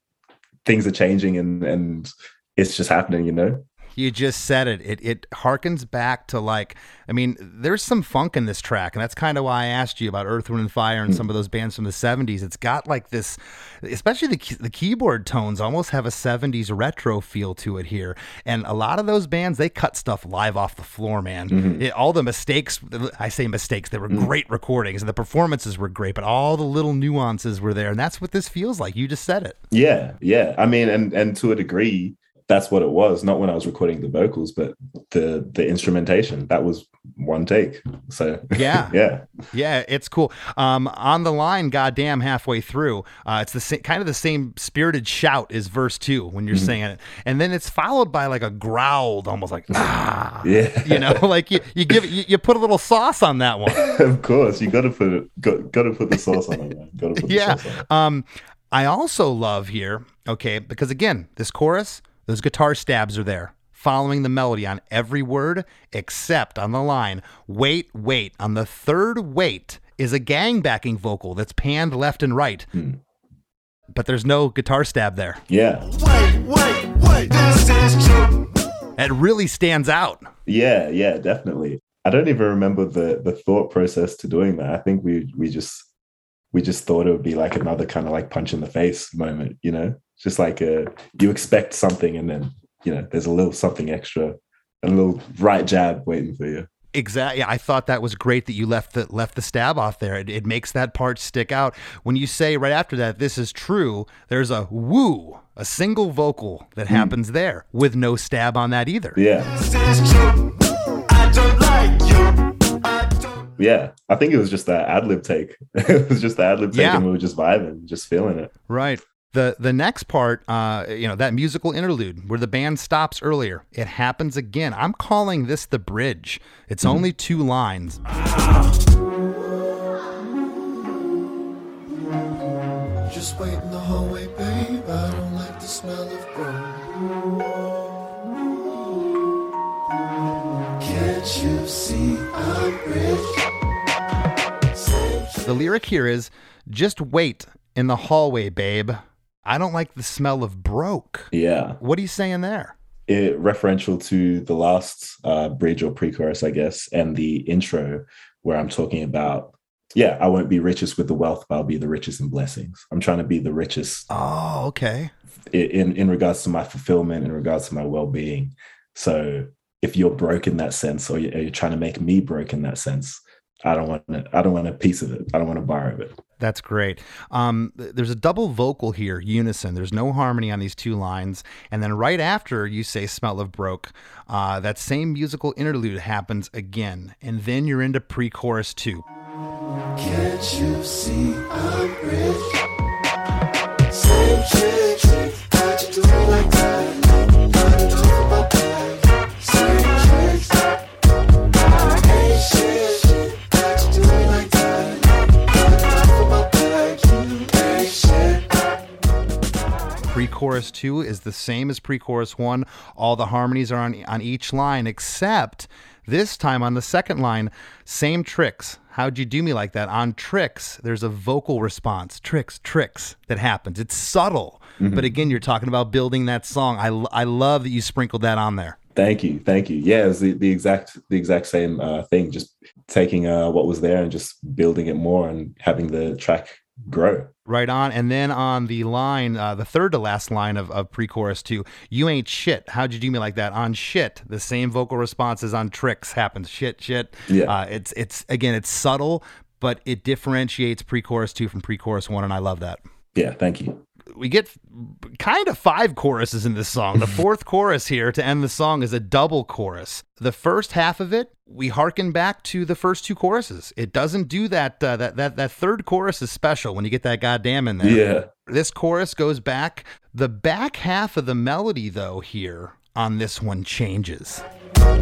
things are changing and and it's just happening, you know. You just said it. It it harkens back to like I mean, there's some funk in this track, and that's kind of why I asked you about Earth, Wind, and Fire and some of those bands from the '70s. It's got like this, especially the the keyboard tones almost have a '70s retro feel to it here. And a lot of those bands they cut stuff live off the floor, man. Mm-hmm. It- all the mistakes, I say mistakes, they were mm-hmm. great recordings, and the performances were great, but all the little nuances were there, and that's what this feels like. You just said it. Yeah, yeah. I mean, and and to a degree, that's what it was. Not when I was recording the vocals, but the the instrumentation. That was one take. So Yeah. yeah, Yeah, it's cool. Um, on the line, goddamn, halfway through, uh, it's the same, kind of the same spirited shout as verse two when you're saying it, and then it's followed by like a growled, almost like ah, yeah. you know, like you, you give you, you put a little sauce on that one. of course, you got to put it. Got, got to put the sauce on it. Man. Got to put yeah. sauce on it. Um, I also love here, okay, because again, this chorus, those guitar stabs are there, following the melody on every word except on the line, wait, wait. On the third wait is a gang backing vocal that's panned left and right. Hmm. But there's no guitar stab there. Yeah, Wait, wait, wait. This is true. It really stands out. yeah, yeah. Definitely. I don't even remember the the thought process to doing that. I think we we just we just thought it would be like another kind of like punch in the face moment. You know, just like a you expect something and then you know there's a little something extra, a little right jab waiting for you. Exactly. I thought that was great that you left the left the stab off there. It, it makes that part stick out. When you say right after that, this is true. There's a woo, a single vocal that hmm. happens there with no stab on that either. Yeah. This is true. I don't like you. Yeah, I think it was just that ad lib take. it was just the ad lib take, Yeah. and we were just vibing, just feeling it. Right. The the next part, uh, you know, that musical interlude where the band stops earlier, it happens again. I'm calling this the bridge. It's only two lines. Just wait in the hallway, babe. I don't like the smell of gold. Can't you see I'm rich? The lyric here is just wait in the hallway, babe. I don't like the smell of broke. Yeah, What are you saying there? it referential to the last uh, bridge or pre-chorus, I guess, and the intro where I'm talking about yeah, I won't be richest with the wealth, but I'll be the richest in blessings. I'm trying to be the richest Oh, okay. in in regards to my fulfillment, in regards to my well being. So if you're broke in that sense, or you're, trying to make me broke in that sense, I don't want to. I don't want a piece of it. I don't want to borrow of it. That's great. Um, there's a double vocal here, unison. There's no harmony on these two lines. And then right after you say Smell of Broke, uh, that same musical interlude happens again. And then you're into pre chorus two. Can't you see I'm rich? Same how'd you do like that? Chorus two is the same as pre chorus one. All the harmonies are on, on each line, except this time on the second line, same tricks. How'd you do me like that? On tricks, there's a vocal response. Tricks, tricks that happens. It's subtle. But again, you're talking about building that song. I, I love that you sprinkled that on there. Thank you, thank you. Yeah, it was the, the exact the exact same uh, thing. Just taking uh, what was there and just building it more and having the track grow. Right on. And then on the line, uh, the third to last line of, of pre chorus two, you ain't shit. How'd you do me like that? On shit, the same vocal responses on tricks happens. Shit, shit. Yeah. Uh, it's, it's, again, it's subtle, but it differentiates pre chorus two from pre chorus one. And I love that. Yeah, thank you. We get kind of five choruses in this song. The fourth chorus here to end the song is a double chorus. The first half of it, we harken back to the first two choruses. It doesn't do that. Uh, that that that third chorus is special when you get that goddamn in there. Yeah. This chorus goes back. The back half of the melody, though, here on this one changes. Wait,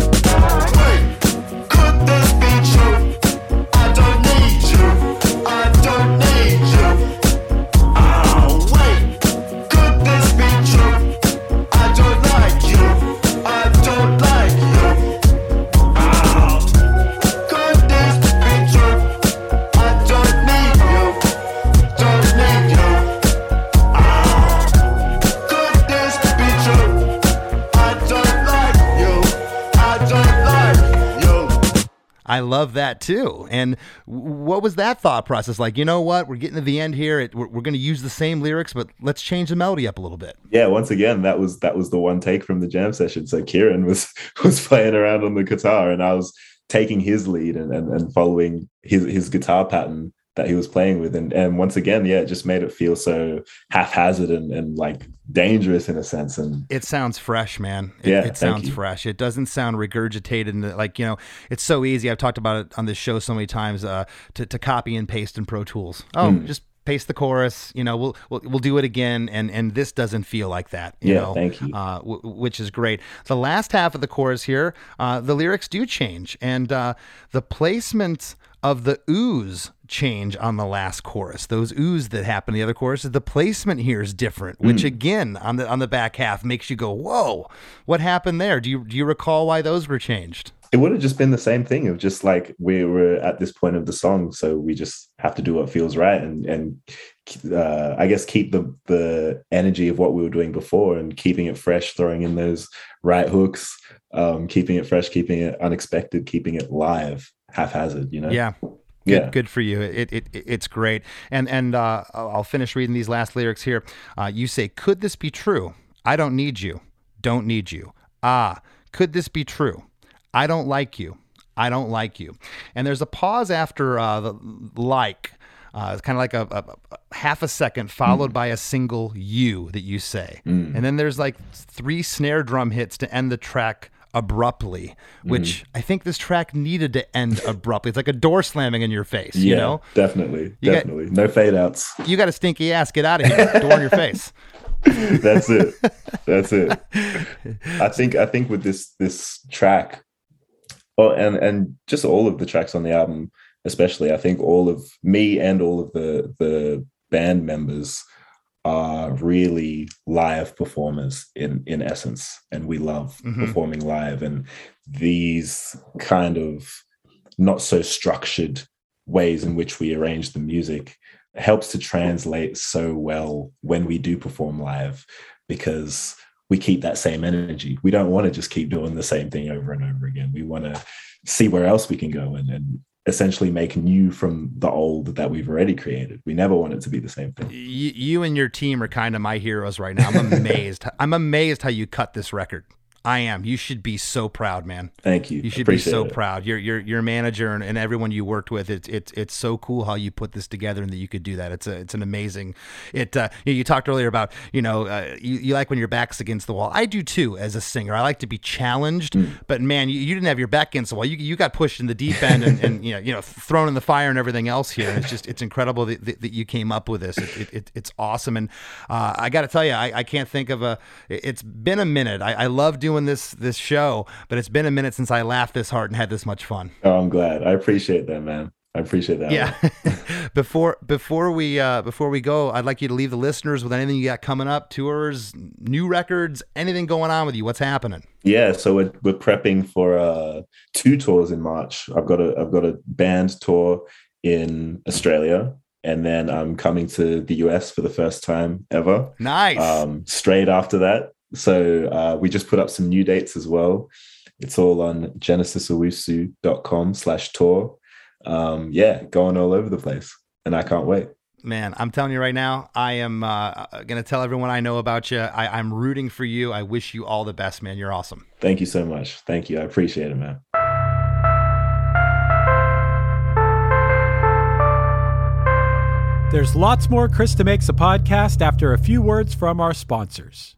I love that too. And what was that thought process like? You know what? We're getting to the end here. It, we're we're going to use the same lyrics, but let's change the melody up a little bit. yeah once again that was that was the one take from the jam session so kirin was was playing around on the guitar and i was taking his lead and and, and following his his guitar pattern that he was playing with and and once again yeah it just made it feel so haphazard and, and like dangerous in a sense and It sounds fresh, man. It, Yeah, it sounds fresh. It doesn't sound regurgitated. And like, you know, it's so easy. I've talked about it on this show so many times uh, to, to copy and paste in Pro Tools. Oh, Hmm. just paste the chorus. You know, we'll, we'll, we'll do it again. And, and this doesn't feel like that. You Yeah, know, thank you. Uh, w- which is great. The last half of the chorus here, uh, the lyrics do change. And uh, the placement of the ooze change on the last chorus. Those ooze that happen in the other choruses, the placement here is different, which again on the on the back half makes you go, "Whoa, what happened there?" Do you do you recall why those were changed? it would have just been the same thing of just like we were at this point of the song so we just have to do what feels right and and uh, i guess keep the the energy of what we were doing before and keeping it fresh throwing in those right hooks um keeping it fresh keeping it unexpected keeping it live haphazard you know Yeah. Good, Yeah. good for you. It, it, it- it's great. And and uh, I'll finish reading these last lyrics here. Uh, you say, "Could this be true? I don't need you. Don't need you. Ah, could this be true? I don't like you. I don't like you." And there's a pause after uh, the like. Uh, it's kind of like a, a, a half a second followed by a single "you" that you say, and then there's like three snare drum hits to end the track abruptly, mm-hmm. which I think this track needed to end abruptly. It's like a door slamming in your face, you yeah know? definitely You got- definitely no fade outs You got a stinky ass, get out of here. door in your face. that's it that's it i think i think with this this track oh and and just all of the tracks on the album especially i think all of me and all of the the band members are really live performers in in essence and we love Mhm. performing live and these kind of not so structured ways in which we arrange the music helps to translate so well when we do perform live because we keep that same energy. We don't want to just keep doing the same thing over and over again. We want to see where else we can go and and essentially make new from the old that we've already created. We never want it to be the same thing. You, you and your team are kind of my heroes right now. I'm amazed. I'm amazed how you cut this record. I am. You should be so proud, man. Thank you. You should be so it. proud. Your your your manager and, and everyone you worked with. It's it's it's so cool how you put this together and that you could do that. It's a it's an amazing. It uh, you, you talked earlier about you know uh, you, you like when your back's against the wall. I do too as a singer. I like to be challenged, Hmm. but man, you, you didn't have your back against the wall. You you got pushed in the deep end and, and you know you know thrown in the fire and everything else here. And it's just it's incredible that, that, that you came up with this. It, it, it, it's awesome, and uh, I got to tell you, I, I can't think of a. it- It's been a minute. I, I love doing this this show, but it's been a minute since I laughed this hard and had this much fun. Oh, I'm glad. I appreciate that, man. I appreciate that. Yeah. before before we uh, before we go, I'd like you to leave the listeners with anything you got coming up, tours, new records, anything going on with you. What's happening? Yeah, so we're we're prepping for uh two tours in March. I've got a I've got a band tour in Australia and then I'm coming to the US for the first time ever. Nice. Um straight after that. So uh we just put up some new dates as well. It's all on genesisowusu.com slash tour. Um yeah, going all over the place. And I can't wait. Man, I'm telling you right now, I am uh, going to tell everyone I know about you. I, I'm rooting for you. I wish you all the best, man. You're awesome. Thank you so much. Thank you. I appreciate it, man. There's lots more Chris DeMakes a Podcast after a few words from our sponsors.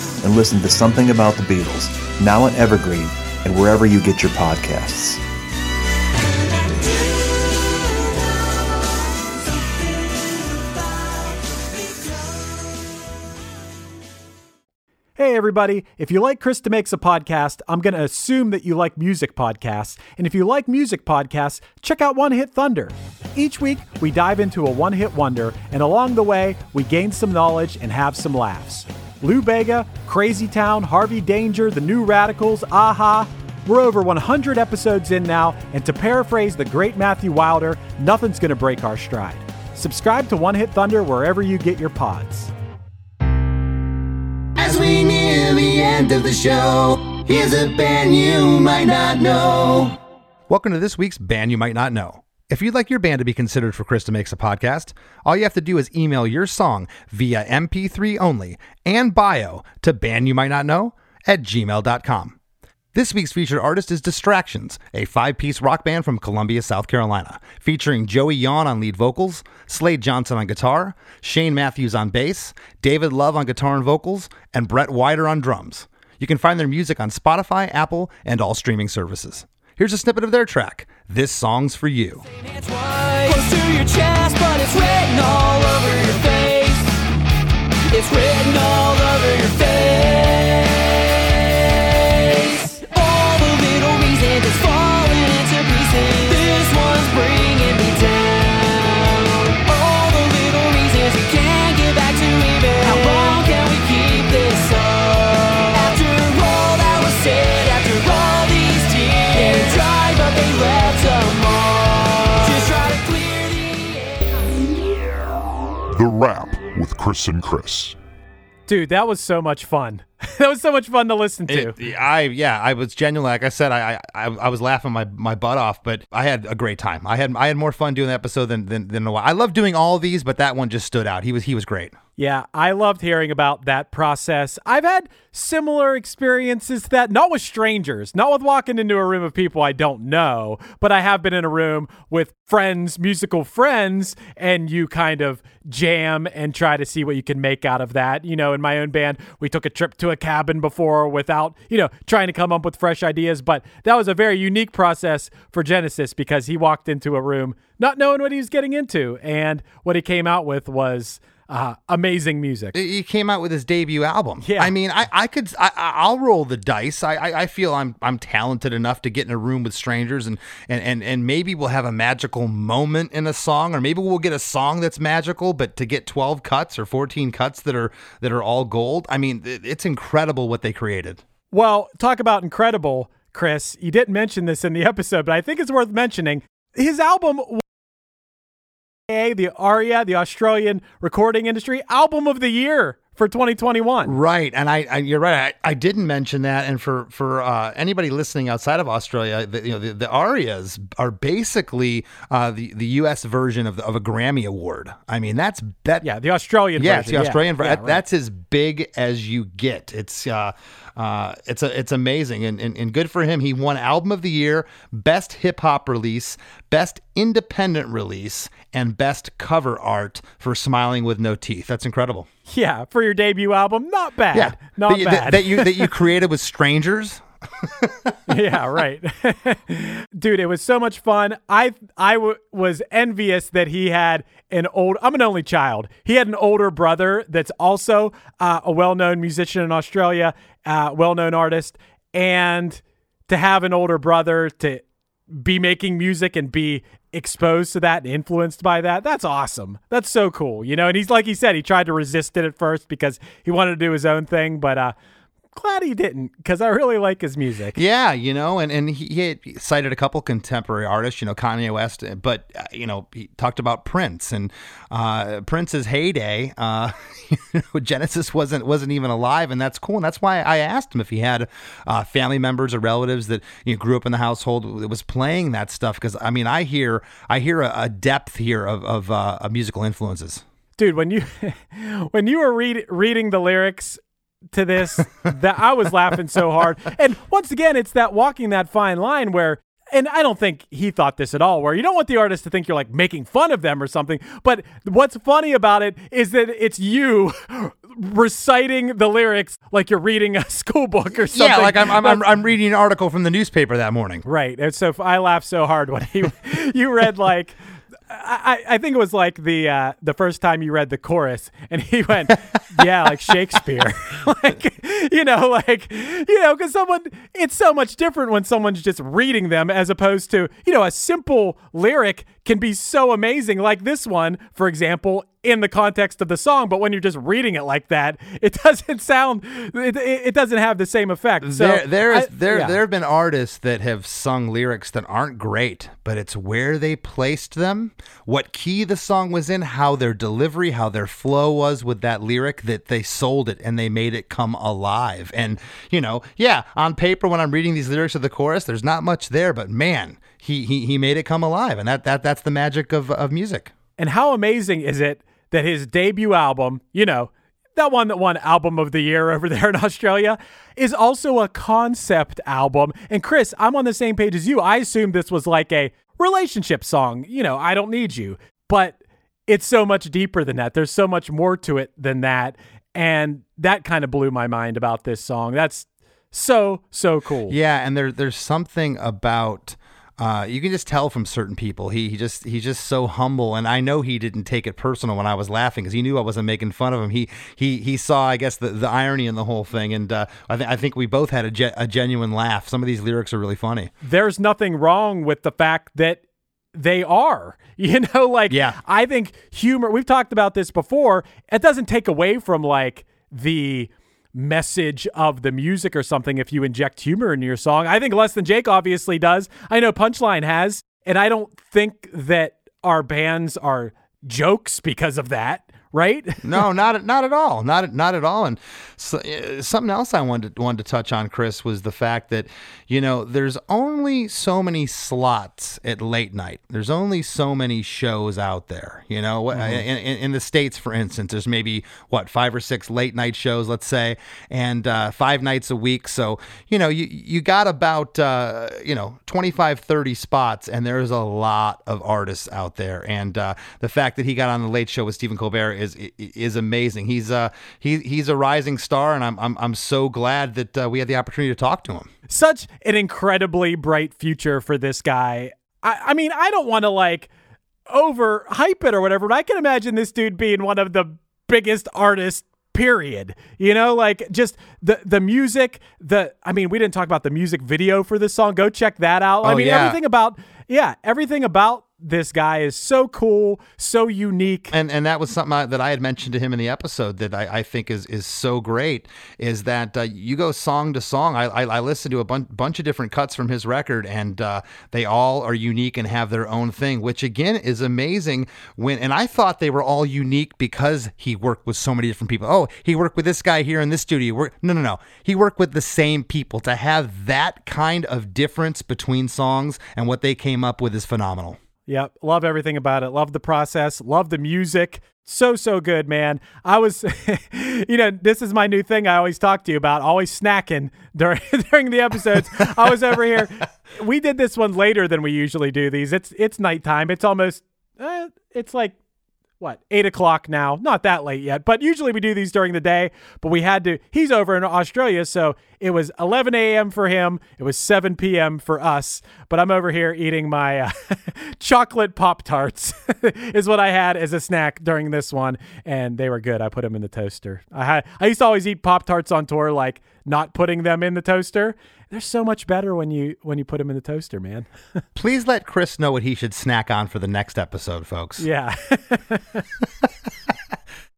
and listen to Something About the Beatles, now on Evergreen and wherever you get your podcasts. Hey, everybody. If you like Chris DeMakes a Podcast, I'm going to assume that you like music podcasts. And if you like music podcasts, check out One Hit Thunder. Each week, we dive into a one hit wonder, and along the way, we gain some knowledge and have some laughs. Lou Bega, Crazy Town, Harvey Danger, The New Radicals, a-ha. We're over 100 episodes in now, and to paraphrase the great Matthew Wilder, nothing's going to break our stride. Subscribe to One Hit Thunder wherever you get your pods. As we near the end of the show, here's a band you might not know. Welcome to this week's Band You Might Not Know. If you'd like your band to be considered for Chris DeMakes a Podcast, all you have to do is email your song via MP3 only and bio to band you might not know at gmail.com. This week's featured artist is Distractions, a five piece rock band from Columbia, South Carolina, featuring Joey Yawn on lead vocals, Slade Johnson on guitar, Shane Matthews on bass, David Love on guitar and vocals, and Brett Wider on drums. You can find their music on Spotify, Apple, and all streaming services. Here's a snippet of their track, This Song's For You. It's written all over your face. Rap with Chris and Chris. Dude, that was so much fun. that was so much fun to listen to. It- I yeah, I was genuinely like I said, I, I I was laughing my, my butt off, but I had a great time. I had I had more fun doing the episode than than, than a while. I love doing all of these, but that one just stood out. He was he was great. Yeah, I loved hearing about that process. I've had similar experiences to that, not with strangers, not with walking into a room of people I don't know, but I have been in a room with friends, musical friends, and you kind of jam and try to see what you can make out of that. You know, in my own band, we took a trip to a cabin before without, you know, trying to come up with fresh ideas, but that was a very unique process for Genesis because he walked into a room not knowing what he was getting into, and what he came out with was uh, amazing music. He came out with his debut album. Yeah. I mean, I, I could, I, I- I'll roll the dice. I, I, I feel I'm, I'm talented enough to get in a room with strangers, and, and, and, and maybe we'll have a magical moment in a song, or maybe we'll get a song that's magical. But to get 12 cuts or 14 cuts that are that are all gold, I mean, it- it's incredible what they created. Well, talk about incredible, Chris. You didn't mention this in the episode, but I think it's worth mentioning. His album, the ARIA, the Australian Recording Industry Album of the Year for 2021. Right, and I, I you're right. I, I didn't mention that, and for for uh, anybody listening outside of Australia, the, you know the, the arias are basically uh, the the U.S. version of the, of a Grammy award. I mean, that's that. Yeah, the Australian Yeah, version. the Australian Yeah, version. right. That's as big as you get. It's uh, uh, it's a, it's amazing, and, and and good for him. He won Album of the Year, Best Hip Hop Release, Best Independent Release, and Best Cover Art for Smiling with No Teeth. That's incredible. Yeah, for your debut album, not bad. Yeah, not that you, that- bad. that you that you created with strangers. yeah, right. Dude, it was so much fun. I I w- was envious that he had an old. I'm an only child. He had an older brother that's also uh, a well-known musician in Australia, uh, well-known artist, and to have an older brother to be making music and be exposed to that and influenced by that that's awesome that's so cool you know and he's like he said he tried to resist it at first because he wanted to do his own thing but uh glad he didn't because i really like his music Yeah, you know, and and he, he cited a couple contemporary artists, you know, Kanye West, but uh, you know, he talked about Prince and uh, Prince's heyday. Uh, you know, Genesis wasn't wasn't even alive, and that's cool, and that's why I asked him if he had uh, family members or relatives that you know, grew up in the household that was playing that stuff. Because I mean, I hear I hear a, a depth here of of, uh, of musical influences. dude when you when you were read, reading the lyrics to this that i was laughing so hard and once again it's that walking that fine line where and I don't think he thought this at all, where you don't want the artist to think you're like making fun of them or something. But what's funny about it is that it's you reciting the lyrics like you're reading a school book or something. Yeah, like I'm I'm, I'm I'm reading an article from the newspaper that morning. Right. And so I laughed so hard when he you read like I, I think it was like the uh, the first time you read the chorus and he went, yeah, like Shakespeare, like you know, like you know, because someone it's so much different when someone's just reading them as opposed to you know a simple lyric can be so amazing like this one, for example, in the context of the song. But when you're just reading it like that, it doesn't sound it, it, doesn't have the same effect. So there, there is I- there yeah. there have been artists that have sung lyrics that aren't great, but it's where they placed them, what key the song was in, how their delivery, how their flow was with that lyric that they sold it and they made it come alive. And you know, yeah, on paper when I'm reading these lyrics of the chorus, there's not much there, but man, he he, he made it come alive, and that that that's the magic of of music. And how amazing is it that his debut album, you know, that one that won Album of the Year over there in Australia, is also a concept album. And Chris, I'm on the same page as you. I assumed this was like a relationship song. You know, I don't need you. But it's so much deeper than that. There's so much more to it than that. And that kind of blew my mind about this song. That's so, so cool. Yeah, and there there's something about uh, you can just tell from certain people. He he just he's just so humble, and I know he didn't take it personal when I was laughing because he knew I wasn't making fun of him. He he he saw, I guess, the, the irony in the whole thing, and uh, I think I think we both had a, ge- a genuine laugh. Some of these lyrics are really funny. there's nothing wrong with the fact that they are. You know, like Yeah. I think humor, we've talked about this before, it doesn't take away from like the message of the music or something if you inject humor into your song. I think Less Than Jake obviously does. I know Punchline has, and I don't think that our bands are jokes because of that, right? No, not at- not at all, not not at all. And so, uh, something else I wanted wanted to touch on, Chris, was the fact that you know there's only so many slots at late night. There's only so many shows out there. You know, What- in, in, in the states, for instance, there's maybe what five or six late night shows, let's say, and uh, five nights a week. So you know, you you got about uh, you know 25, 30 spots, and there's a lot of artists out there. And uh, the fact that he got on the Late Show with Stephen Colbert is is amazing. He's uh he he's a rising star, and I'm I'm I'm so glad that uh, we had the opportunity to talk to him. such an incredibly bright future for this guy. I, I mean, I don't want to like over hype it or whatever, but I can imagine this dude being one of the biggest artist period you know like just the the music the i mean we didn't talk about the music video for this song go check that out i Oh, mean yeah. everything about yeah everything about this guy is so cool so unique and and that was something I, that I had mentioned to him in the episode that I, I think is is so great is that uh, you go song to song. I I, I listened to a bun- bunch of different cuts from his record, and uh, they all are unique and have their own thing, which again is amazing. When and I thought they were all unique because he worked with so many different people. Oh, he worked with this guy here in this studio. No, no, no. He worked with the same people. To have that kind of difference between songs and what they came up with is phenomenal. Yep. Love everything about it. Love the process. Love the music. So, so good, man. I was, you know, this is my new thing I always talk to you about, always snacking during, during the episodes. I was over here. We did this one later than we usually do these. It's, it's nighttime. It's almost, uh, it's like, what, eight o'clock now? Not that late yet, but usually we do these during the day. But we had to, he's over in Australia, so it was 11 a.m. for him. It was 7 p.m. for us. But I'm over here eating my uh, chocolate Pop Tarts, is what I had as a snack during this one. And they were good. I put them in the toaster. I had, I used to always eat Pop Tarts on tour, like not putting them in the toaster. They're so much better when you when you put them in the toaster, man. Please let Chris know what he should snack on for the next episode, folks. yeah.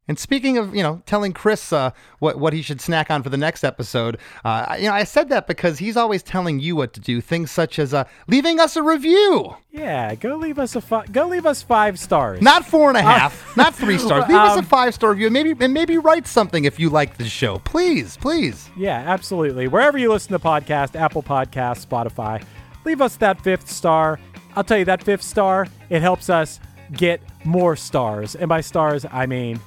And speaking of, you know, telling Chris uh, what what he should snack on for the next episode, uh, I- you know, I said that because he's always telling you what to do. Things such as uh, leaving us a review, Yeah, go leave us a fi- go leave us five stars. not four and a half, not three stars. Leave us a Um, five star review, and maybe and maybe write something if you like the show. Please, please. Yeah, absolutely. Wherever you listen to podcast, Apple Podcasts, Spotify, leave us that fifth star. I'll tell you that fifth star, it helps us get more stars. And by stars, I mean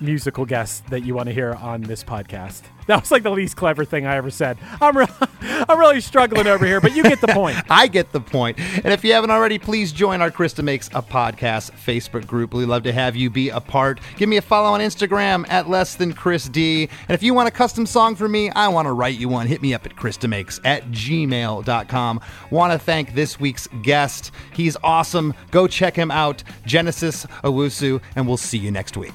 musical guests that you want to hear on this podcast. That was like the least clever thing I ever said. I'm re- I'm really struggling over here, but you get the point. I get the point. And if you haven't already, please join our Chris DeMakes a Podcast Facebook group. We'd love to have you be a part. Give me a follow on Instagram at less than Chris D. And if you want a custom song for me, I want to write you one. Hit me up at ChrisDeMakes at gmail.com. Want to thank this week's guest. He's awesome. Go check him out, Genesis Owusu, and we'll see you next week.